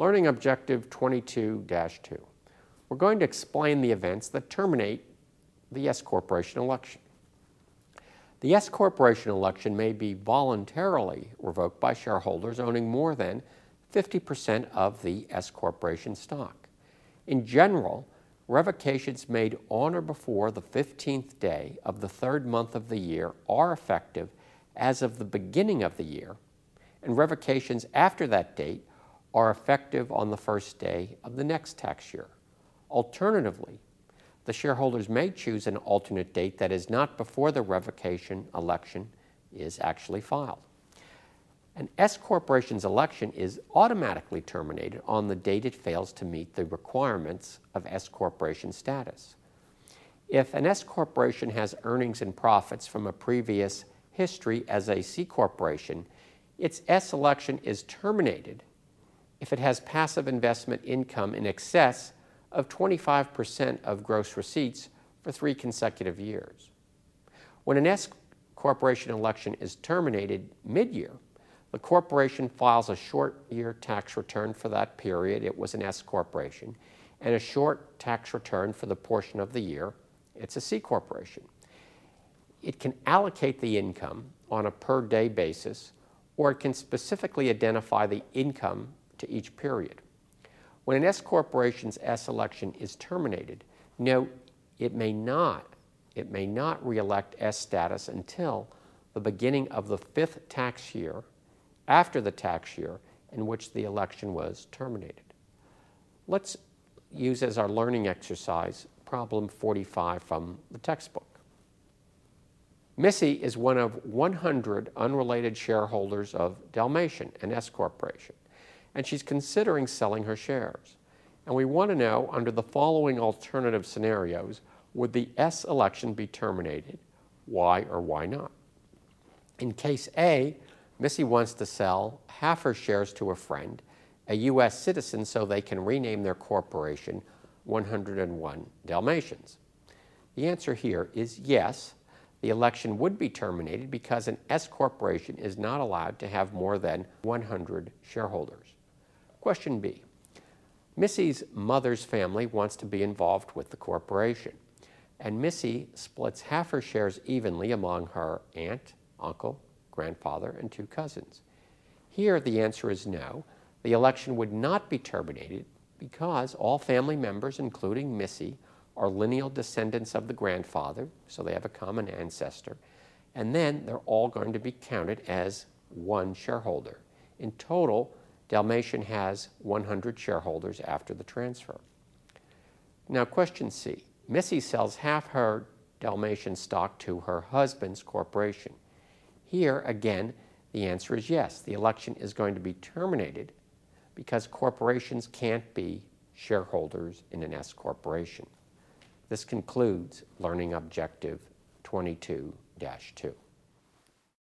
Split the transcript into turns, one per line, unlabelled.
Learning Objective 22-2. We're going to explain the events that terminate the S corporation election. The S corporation election may be voluntarily revoked by shareholders owning more than 50% of the S corporation stock. In general, revocations made on or before the 15th day of the third month of the year are effective as of the beginning of the year, and revocations after that date are effective on the first day of the next tax year. Alternatively, the shareholders may choose an alternate date that is not before the revocation election is actually filed. An S corporation's election is automatically terminated on the date it fails to meet the requirements of S corporation status. If an S corporation has earnings and profits from a previous history as a C corporation, its S election is terminated if it has passive investment income in excess of 25% of gross receipts for three consecutive years. When an S corporation election is terminated mid-year, the corporation files a short year tax return for that period it was an S corporation and a short tax return for the portion of the year it's a C corporation. It can allocate the income on a per day basis or it can specifically identify the income to each period. When an S corporation's S election is terminated, note it may not, it may not reelect S status until the beginning of the fifth tax year after the tax year in which the election was terminated. Let's use as our learning exercise problem 45 from the textbook. Missy is one of 100 unrelated shareholders of Dalmatian, an S corporation and she's considering selling her shares. And we want to know under the following alternative scenarios would the S election be terminated? Why or why not? In case A, Missy wants to sell half her shares to a friend, a U.S. citizen, so they can rename their corporation 101 Dalmatians. The answer here is yes, the election would be terminated because an S corporation is not allowed to have more than 100 shareholders. Question B. Missy's mother's family wants to be involved with the corporation, and Missy splits half her shares evenly among her aunt, uncle, grandfather, and two cousins. Here, the answer is no. The election would not be terminated because all family members, including Missy, are lineal descendants of the grandfather, so they have a common ancestor, and then they're all going to be counted as one shareholder. In total, Dalmatian has 100 shareholders after the transfer. Now, question C. Missy sells half her Dalmatian stock to her husband's corporation. Here, again, the answer is yes. The election is going to be terminated because corporations can't be shareholders in an S corporation. This concludes Learning Objective 22-2.